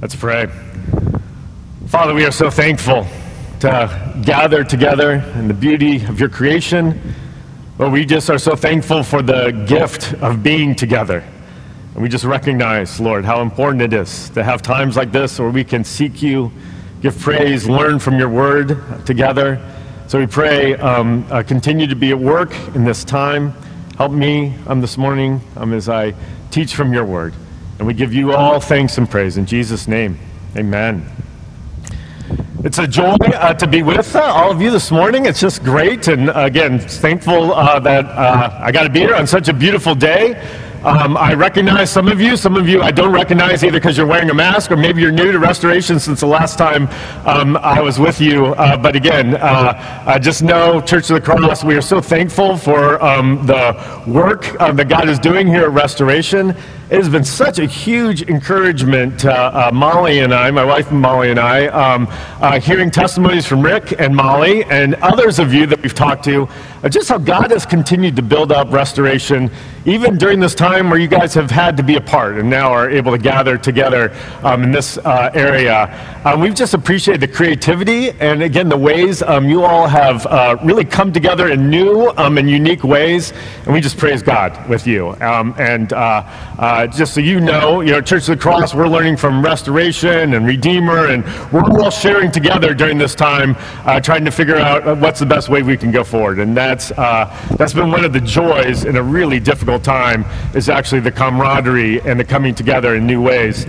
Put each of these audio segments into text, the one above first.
Let's pray. Father, we are so thankful to gather together in the beauty of your creation. But we just are so thankful for the gift of being together. And we just recognize, Lord, how important it is to have times like this where we can seek you, give praise, learn from your word together. So we pray, um, uh, continue to be at work in this time. Help me um, this morning um, as I teach from your word. And we give you all thanks and praise in Jesus' name. Amen. It's a joy uh, to be with uh, all of you this morning. It's just great. And again, thankful uh, that uh, I got to be here on such a beautiful day. Um, I recognize some of you. Some of you I don't recognize either because you're wearing a mask or maybe you're new to Restoration since the last time um, I was with you. Uh, but again, uh, just know, Church of the Cross, we are so thankful for um, the work uh, that God is doing here at Restoration. It has been such a huge encouragement to uh, Molly and I, my wife Molly and I, um, uh, hearing testimonies from Rick and Molly and others of you that we've talked to, uh, just how God has continued to build up restoration, even during this time where you guys have had to be apart and now are able to gather together um, in this uh, area. Um, we've just appreciated the creativity and again the ways um, you all have uh, really come together in new um, and unique ways, and we just praise God with you. Um, and uh, just so you know, you know, Church of the Cross, we're learning from Restoration and Redeemer, and we're all sharing together during this time, uh, trying to figure out uh, what's the best way we can go forward. And that's uh, that's been one of the joys in a really difficult time is actually the camaraderie and the coming together in new ways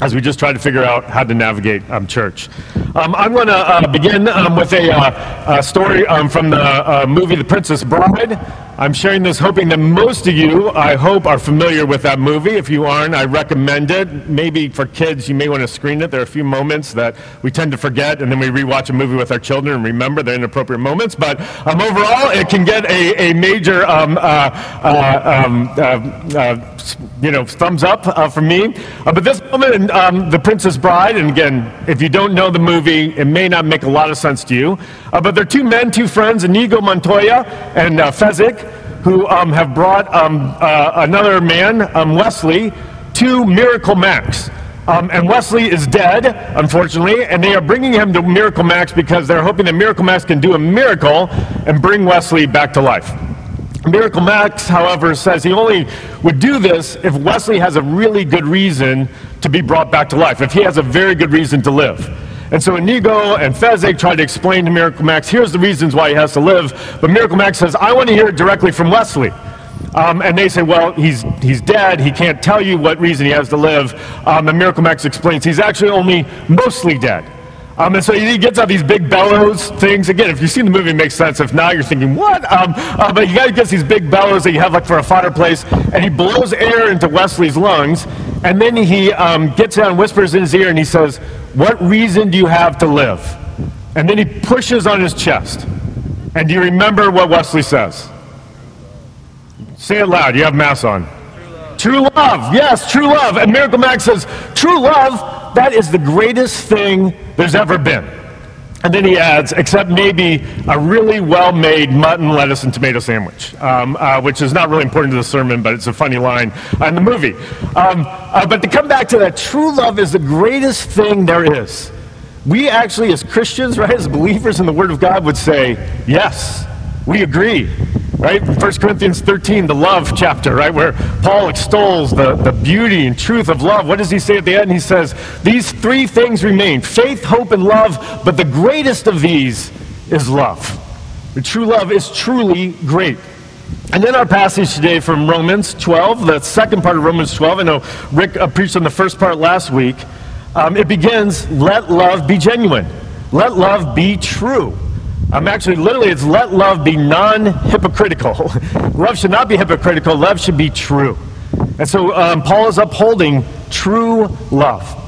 as we just try to figure out how to navigate um, church. Um, I'm going to uh, begin um, with a, uh, a story um, from the uh, movie The Princess Bride. I'm sharing this hoping that most of you, I hope, are familiar with that movie. If you aren't, I recommend it. Maybe for kids, you may want to screen it. There are a few moments that we tend to forget, and then we rewatch a movie with our children and remember the inappropriate moments. But um, overall, it can get a, a major, um, uh, uh, um, uh, you know, thumbs up from me. but this moment in The Princess Bride, and again, if you don't know the movie, movie. It may not make a lot of sense to you. Uh, but they're two men, two friends, Inigo Montoya and uh, Fezzik, who um, have brought um, uh, another man, um, Westley, to Miracle Max. Um, and Westley is dead, unfortunately, and they are bringing him to Miracle Max because they're hoping that Miracle Max can do a miracle and bring Westley back to life. Miracle Max, however, says he only would do this if Westley has a really good reason to be brought back to life, if he has a very good reason to live. And so Inigo and Fezzik tried to explain to Miracle Max, here's the reasons why he has to live. But Miracle Max says, I want to hear it directly from Westley. Um, and they say, well, he's, he's dead. He can't tell you what reason he has to live. Um, and Miracle Max explains he's actually only mostly dead. Um, and so he gets out these big bellows things. Again, if you've seen the movie, it makes sense. If not, you're thinking, what? Um, uh, but he gets these big bellows that you have like for a fireplace, and he blows air into Westley's lungs, and then he um, gets down, whispers in his ear, and he says, what reason do you have to live? And then he pushes on his chest. And do you remember what Westley says? Say it loud. You have mass on. True love. True love. Yes, true love. And Miracle Max says, true love, that is the greatest thing there's ever been. And then he adds, except maybe a really well made mutton, lettuce, and tomato sandwich, um, uh, which is not really important to the sermon, but it's a funny line in the movie. Um, uh, but to come back to that, true love is the greatest thing there is. We actually, as Christians, right, as believers in the Word of God, would say, yes, we agree right? 1 Corinthians 13, the love chapter, right? Where Paul extols the, the beauty and truth of love. What does he say at the end? He says, These three things remain faith, hope, and love, but the greatest of these is love. The true love is truly great. And then our passage today from Romans 12, the second part of Romans 12. I know Rick uh, preached on the first part last week. Um, it begins, let love be genuine. Let love be true. I'm actually, literally, it's let love be non hypocritical. love should not be hypocritical, love should be true. And so um, Paul is upholding true love.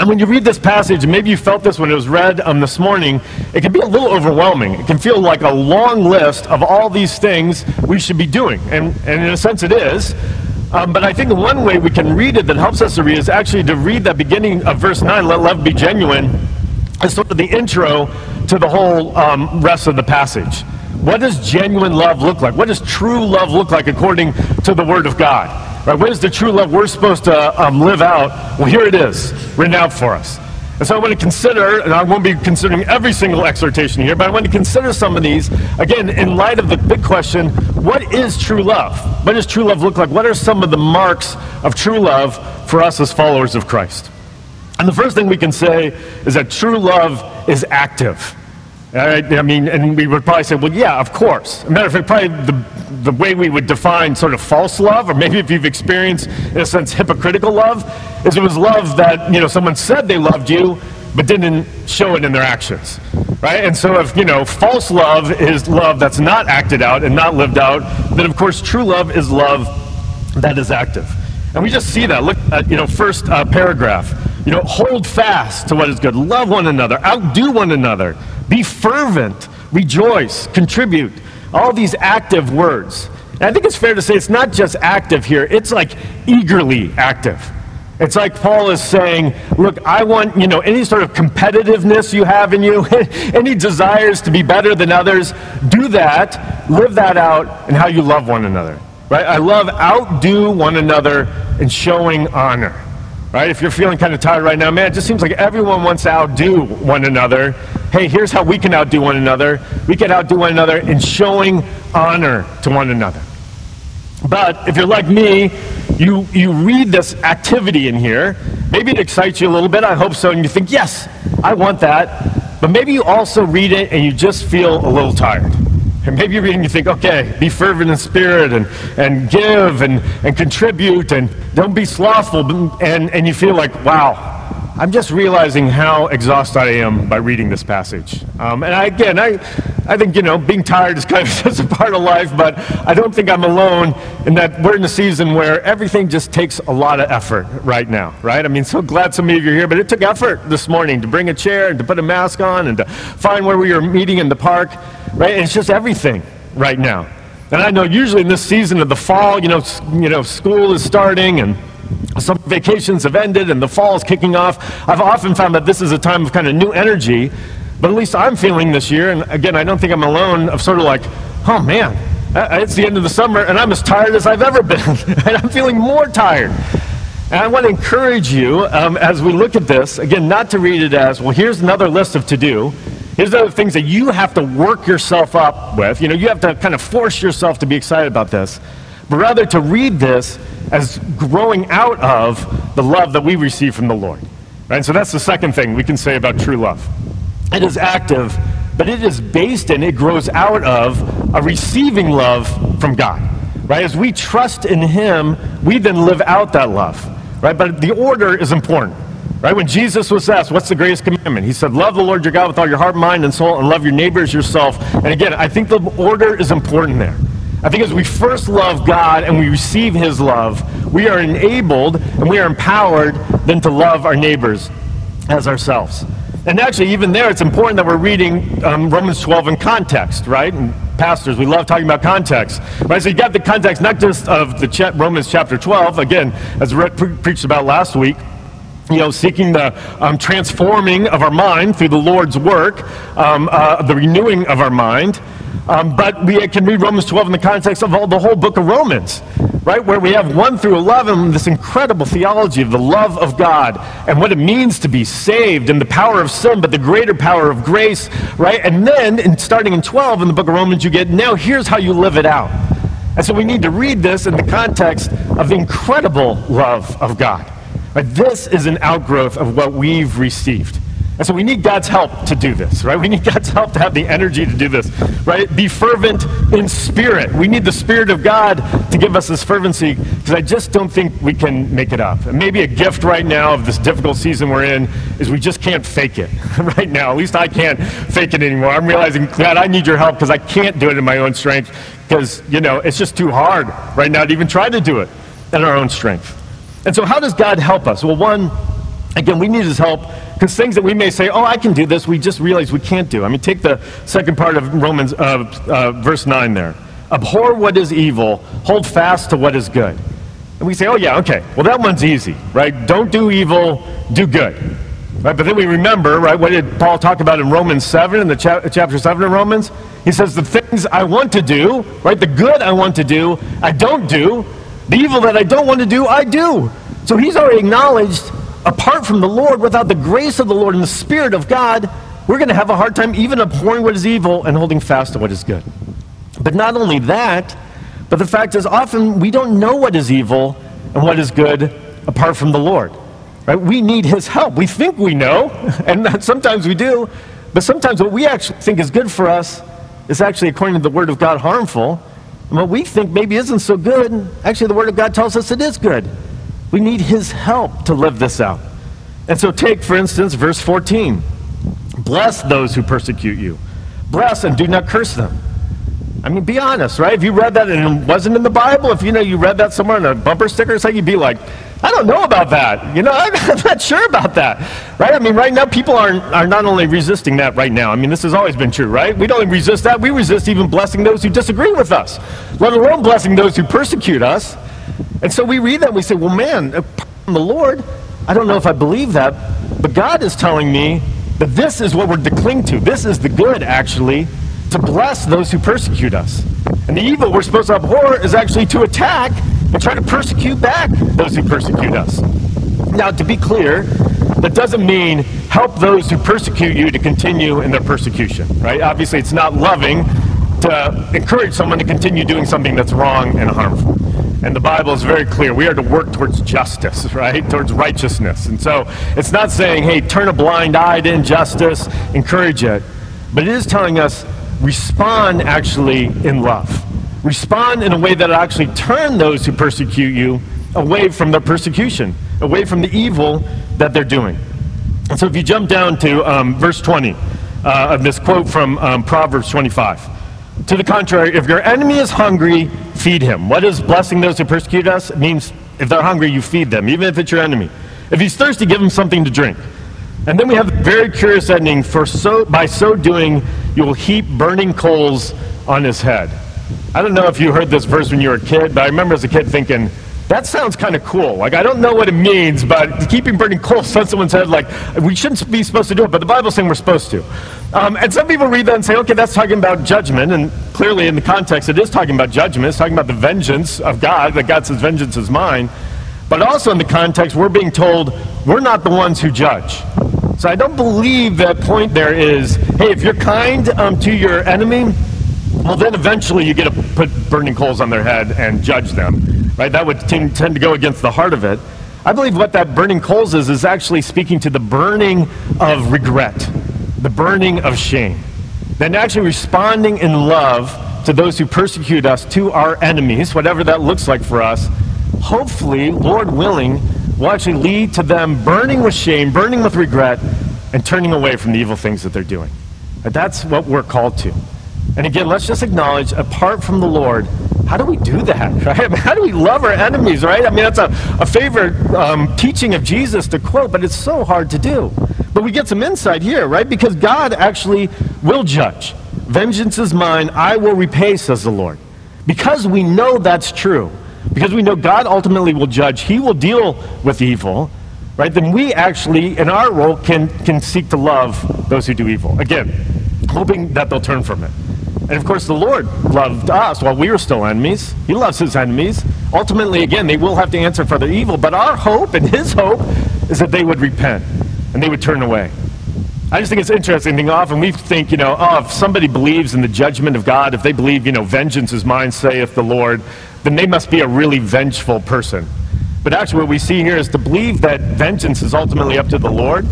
And when you read this passage, maybe you felt this when it was read um, this morning, it can be a little overwhelming. It can feel like a long list of all these things we should be doing. And, and in a sense, it is. Um, but I think one way we can read it that helps us to read is actually to read that beginning of verse 9, let love be genuine, as sort of the intro to the whole um, rest of the passage. What does genuine love look like? What does true love look like according to the Word of God? Right? What is the true love we're supposed to um, live out? Well, here it is, written out for us. And so I want to consider, and I won't be considering every single exhortation here, but I want to consider some of these, again, in light of the big question what is true love? What does true love look like? What are some of the marks of true love for us as followers of Christ? And the first thing we can say is that true love is active. I mean, and we would probably say, well, yeah, of course. matter of fact, probably the, the way we would define sort of false love, or maybe if you've experienced, in a sense, hypocritical love, is it was love that, you know, someone said they loved you, but didn't show it in their actions, right? And so if, you know, false love is love that's not acted out and not lived out, then of course true love is love that is active. And we just see that. Look at, you know, first uh, paragraph. You know, hold fast to what is good. Love one another. Outdo one another. Be fervent. Rejoice. Contribute. All these active words. And I think it's fair to say it's not just active here, it's like eagerly active. It's like Paul is saying, look, I want, you know, any sort of competitiveness you have in you, any desires to be better than others, do that, live that out in how you love one another. Right? I love outdo one another in showing honor. Right? If you're feeling kind of tired right now, man, it just seems like everyone wants to outdo one another. Hey, here's how we can outdo one another. We can outdo one another in showing honor to one another. But if you're like me, you, you read this activity in here. Maybe it excites you a little bit. I hope so. And you think, yes, I want that. But maybe you also read it and you just feel a little tired. And maybe you read and you think, okay, be fervent in spirit and, and give and, and contribute and don't be slothful. And, and you feel like, wow, I'm just realizing how exhausted I am by reading this passage. Um, and I, again, I, I think, you know, being tired is kind of just a part of life, but I don't think I'm alone in that we're in a season where everything just takes a lot of effort right now, right? I mean, so glad some of you are here, but it took effort this morning to bring a chair and to put a mask on and to find where we were meeting in the park, right? And it's just everything right now. And I know usually in this season of the fall, you know, you know, school is starting and some vacations have ended and the fall is kicking off. I've often found that this is a time of kind of new energy, but at least I'm feeling this year, and again, I don't think I'm alone, of sort of like, oh man, it's the end of the summer and I'm as tired as I've ever been, and I'm feeling more tired. And I want to encourage you um, as we look at this, again, not to read it as, well, here's another list of to do. Here's other things that you have to work yourself up with. You know, you have to kind of force yourself to be excited about this but rather to read this as growing out of the love that we receive from the Lord. Right? So that's the second thing we can say about true love. It is active, but it is based in, it grows out of a receiving love from God. Right? As we trust in Him, we then live out that love. Right? But the order is important. Right? When Jesus was asked, what's the greatest commandment? He said, love the Lord your God with all your heart, mind, and soul, and love your neighbors yourself. And again, I think the order is important there. I think as we first love God and we receive His love, we are enabled and we are empowered then to love our neighbors as ourselves. And actually, even there, it's important that we're reading um, Romans 12 in context, right? And pastors, we love talking about context, right? So you got the context not just of the cha- Romans chapter 12, again, as Rick pre- preached about last week, you know, seeking the um, transforming of our mind through the Lord's work, um, uh, the renewing of our mind. Um, but we can read Romans 12 in the context of all, the whole book of Romans, right? Where we have 1 through 11, this incredible theology of the love of God and what it means to be saved and the power of sin, but the greater power of grace, right? And then, in, starting in 12 in the book of Romans, you get, now here's how you live it out. And so we need to read this in the context of the incredible love of God. Right? This is an outgrowth of what we've received. And so we need God's help to do this, right? We need God's help to have the energy to do this, right? Be fervent in spirit. We need the Spirit of God to give us this fervency because I just don't think we can make it up. And maybe a gift right now of this difficult season we're in is we just can't fake it right now. At least I can't fake it anymore. I'm realizing, God, I need your help because I can't do it in my own strength because, you know, it's just too hard right now to even try to do it in our own strength. And so how does God help us? Well, one, Again, we need his help because things that we may say, oh, I can do this, we just realize we can't do. I mean, take the second part of Romans, uh, uh, verse 9 there. Abhor what is evil, hold fast to what is good. And we say, oh, yeah, okay, well, that one's easy, right? Don't do evil, do good. Right? But then we remember, right, what did Paul talk about in Romans 7, in the cha- chapter 7 of Romans? He says, the things I want to do, right, the good I want to do, I don't do, The evil that I don't want to do, I do. So he's already acknowledged, apart from the Lord, without the grace of the Lord and the Spirit of God, we're going to have a hard time even abhorring what is evil and holding fast to what is good. But not only that, but the fact is often we don't know what is evil and what is good apart from the Lord. Right? We need his help. We think we know, and sometimes we do, but sometimes what we actually think is good for us is actually, according to the Word of God, harmful. And what we think maybe isn't so good, actually, the Word of God tells us it is good. We need His help to live this out. And so, take, for instance, verse 14 Bless those who persecute you, bless and do not curse them. I mean, be honest, right? If you read that and it wasn't in the Bible, if you know you read that somewhere on a bumper sticker or something, you'd be like, I don't know about that. You know, I'm not sure about that. Right? I mean, right now, people are, are not only resisting that right now. I mean, this has always been true, right? We don't resist that. We resist even blessing those who disagree with us, let alone blessing those who persecute us. And so we read that and we say, well, man, uh, the Lord, I don't know if I believe that, but God is telling me that this is what we're to cling to. This is the good, actually, to bless those who persecute us. And the evil we're supposed to abhor is actually to attack and try to persecute back those who persecute us. Now, to be clear, that doesn't mean help those who persecute you to continue in their persecution, right? Obviously, it's not loving to encourage someone to continue doing something that's wrong and harmful. And the Bible is very clear. We are to work towards justice, right? Towards righteousness. And so it's not saying, hey, turn a blind eye to injustice, encourage it. But it is telling us respond actually in love. Respond in a way that will actually turn those who persecute you away from their persecution, away from the evil that they're doing. And so if you jump down to um, verse 20 uh, of this quote from um, Proverbs 25. To the contrary, if your enemy is hungry, feed him. What is blessing those who persecute us? It means if they're hungry, you feed them, even if it's your enemy. If he's thirsty, give him something to drink. And then we have a very curious ending. For so by so doing, you will heap burning coals on his head. I don't know if you heard this verse when you were a kid, but I remember as a kid thinking, that sounds kind of cool. Like, I don't know what it means, but keeping burning coals on someone's head, like, we shouldn't be supposed to do it, but the Bible's saying we're supposed to. Um, and some people read that and say, okay, that's talking about judgment. And clearly, in the context, it is talking about judgment. It's talking about the vengeance of God, that God says, vengeance is mine. But also in the context, we're being told we're not the ones who judge. So I don't believe that point there is, hey, if you're kind um, to your enemy, well, then eventually you get to put burning coals on their head and judge them, right? That would tend, tend to go against the heart of it. I believe what that burning coals is, is actually speaking to the burning of regret, the burning of shame. Then actually responding in love to those who persecute us, to our enemies, whatever that looks like for us, hopefully, Lord willing, will actually lead to them burning with shame, burning with regret, and turning away from the evil things that they're doing. That's what we're called to. And again, let's just acknowledge, apart from the Lord, how do we do that? Right? how do we love our enemies, right? I mean, that's a, a favorite um, teaching of Jesus to quote, but it's so hard to do. But we get some insight here, right? Because God actually will judge. Vengeance is mine, I will repay, says the Lord. Because we know that's true, because we know God ultimately will judge, He will deal with evil, right? Then we actually, in our role, can, can seek to love those who do evil. Again, hoping that they'll turn from it. And of course, the Lord loved us while we were still enemies. He loves his enemies. Ultimately, again, they will have to answer for their evil, but our hope and his hope is that they would repent and they would turn away. I just think it's interesting. Think often we think, you know, oh, if somebody believes in the judgment of God, if they believe, you know, vengeance is mine, saith the Lord, then they must be a really vengeful person. But actually, what we see here is to believe that vengeance is ultimately up to the Lord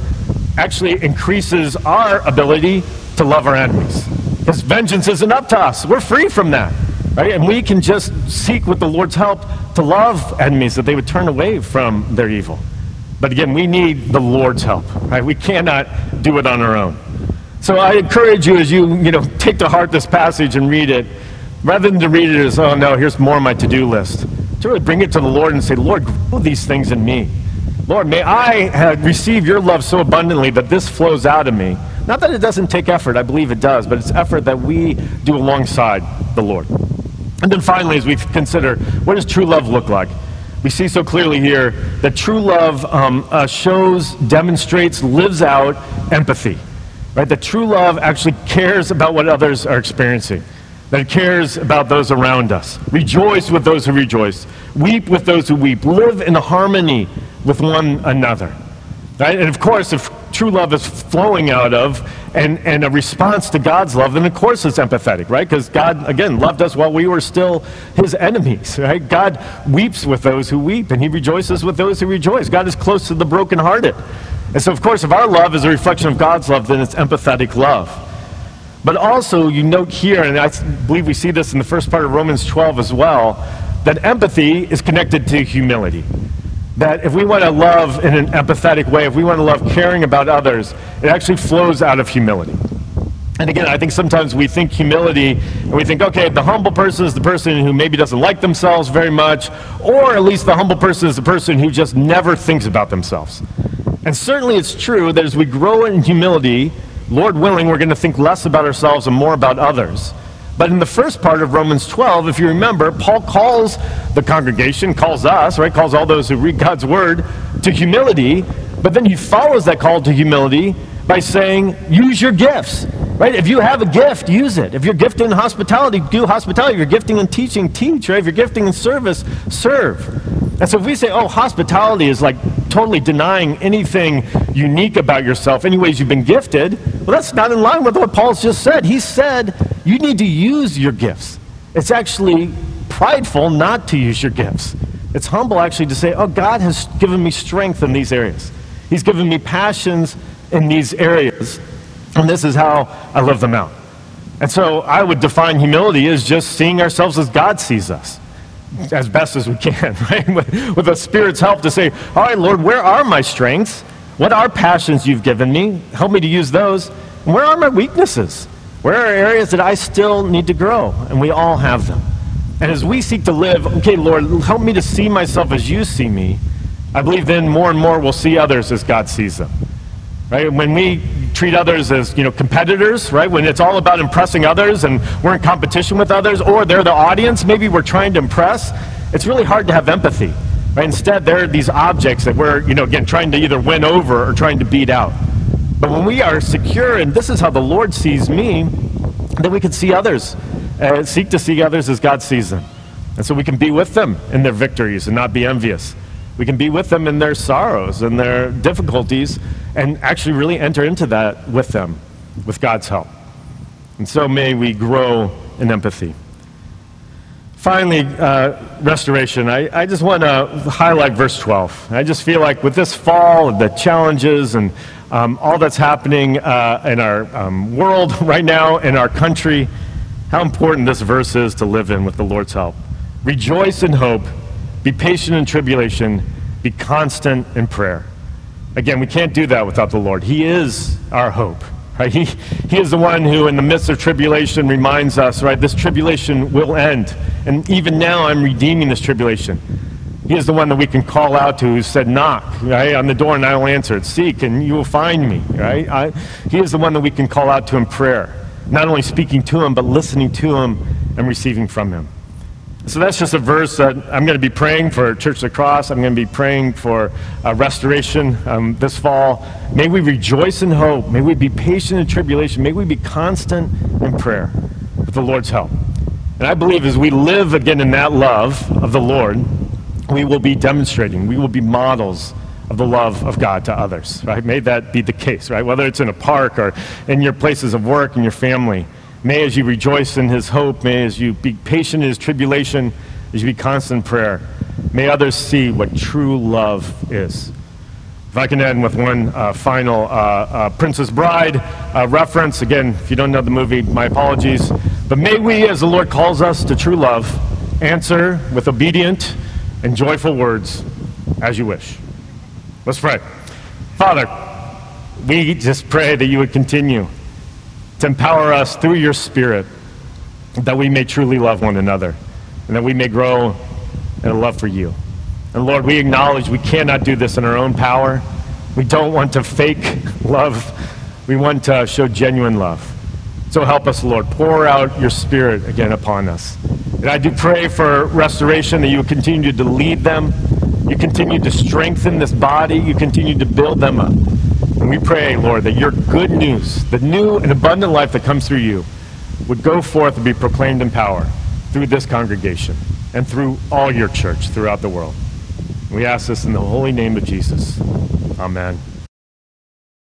actually increases our ability to love our enemies. Because vengeance isn't up to us. We're free from that. Right? And we can just seek with the Lord's help to love enemies that they would turn away from their evil. But again, we need the Lord's help. Right? We cannot do it on our own. So I encourage you as you, you know, take to heart this passage and read it, rather than to read it as, oh no, here's more of my to-do list, to really bring it to the Lord and say, Lord, grow these things in me. Lord, may I uh, receive your love so abundantly that this flows out of me. Not that it doesn't take effort, I believe it does, but it's effort that we do alongside the Lord. And then finally, as we consider what does true love look like? We see so clearly here that true love um, uh, shows, demonstrates, lives out empathy. Right? That true love actually cares about what others are experiencing. that cares about those around us. Rejoice with those who rejoice. Weep with those who weep. Live in harmony with one another. Right? And of course, if true love is flowing out of and, and a response to God's love, then of course it's empathetic, right? Because God, again, loved us while we were still his enemies, right? God weeps with those who weep and he rejoices with those who rejoice. God is close to the brokenhearted. And so, of course, if our love is a reflection of God's love, then it's empathetic love. But also, you note here, and I believe we see this in the first part of Romans 12 as well, that empathy is connected to humility. That if we want to love in an empathetic way, if we want to love caring about others, it actually flows out of humility. And again, I think sometimes we think humility and we think, okay, the humble person is the person who maybe doesn't like themselves very much, or at least the humble person is the person who just never thinks about themselves. And certainly it's true that as we grow in humility, Lord willing, we're going to think less about ourselves and more about others. But in the first part of Romans 12, if you remember, Paul calls the congregation, calls us, right, calls all those who read God's word to humility, but then he follows that call to humility by saying, use your gifts, right? If you have a gift, use it. If you're gifted in hospitality, do hospitality. If you're gifting in teaching, teach, right? If you're gifting in service, serve. And so if we say, oh, hospitality is like totally denying anything unique about yourself, any ways you've been gifted, well, that's not in line with what Paul's just said. He said you need to use your gifts. It's actually prideful not to use your gifts. It's humble actually to say, oh, God has given me strength in these areas. He's given me passions in these areas. And this is how I live them out. And so I would define humility as just seeing ourselves as God sees us as best as we can, right? With, with the Spirit's help to say, all right, Lord, where are my strengths? What are passions you've given me? Help me to use those. And where are my weaknesses? Where are areas that I still need to grow? And we all have them. And as we seek to live, okay, Lord, help me to see myself as you see me, I believe then more and more we'll see others as God sees them. Right? When we treat others as you know competitors, right? When it's all about impressing others and we're in competition with others, or they're the audience, maybe we're trying to impress. It's really hard to have empathy. Right? Instead, they're these objects that we're you know again trying to either win over or trying to beat out. But when we are secure, and this is how the Lord sees me, then we can see others, uh, seek to see others as God sees them, and so we can be with them in their victories and not be envious. We can be with them in their sorrows and their difficulties and actually really enter into that with them, with God's help. And so may we grow in empathy. Finally, uh, restoration. I, I just want to highlight verse 12. I just feel like with this fall, and the challenges and um, all that's happening uh, in our um, world right now, in our country, how important this verse is to live in with the Lord's help. Rejoice in hope be patient in tribulation, be constant in prayer. Again, we can't do that without the Lord. He is our hope. Right? He, he is the one who, in the midst of tribulation, reminds us, right, this tribulation will end. And even now, I'm redeeming this tribulation. He is the one that we can call out to who said, Knock, right, on the door, and I will answer it. Seek, and you will find me, right? I, he is the one that we can call out to in prayer. Not only speaking to him, but listening to him and receiving from him. So that's just a verse that I'm going to be praying for Church of the Cross. I'm going to be praying for uh, restoration um, this fall. May we rejoice in hope. May we be patient in tribulation. May we be constant in prayer with the Lord's help. And I believe as we live again in that love of the Lord, we will be demonstrating, we will be models of the love of God to others, right? May that be the case, right? Whether it's in a park or in your places of work, and your family. May as you rejoice in his hope, may as you be patient in his tribulation, as you be constant in prayer, may others see what true love is. If I can end with one uh, final uh, uh, Princess Bride uh, reference. Again, if you don't know the movie, my apologies. But may we, as the Lord calls us to true love, answer with obedient and joyful words as you wish. Let's pray. Father, we just pray that you would continue to empower us through your Spirit that we may truly love one another and that we may grow in a love for you. And Lord, we acknowledge we cannot do this in our own power. We don't want to fake love. We want to show genuine love. So help us, Lord. Pour out your Spirit again upon us. And I do pray for restoration that you continue to lead them. You continue to strengthen this body. You continue to build them up. And we pray, Lord, that your good news, the new and abundant life that comes through you, would go forth and be proclaimed in power through this congregation and through all your church throughout the world. We ask this in the holy name of Jesus. Amen.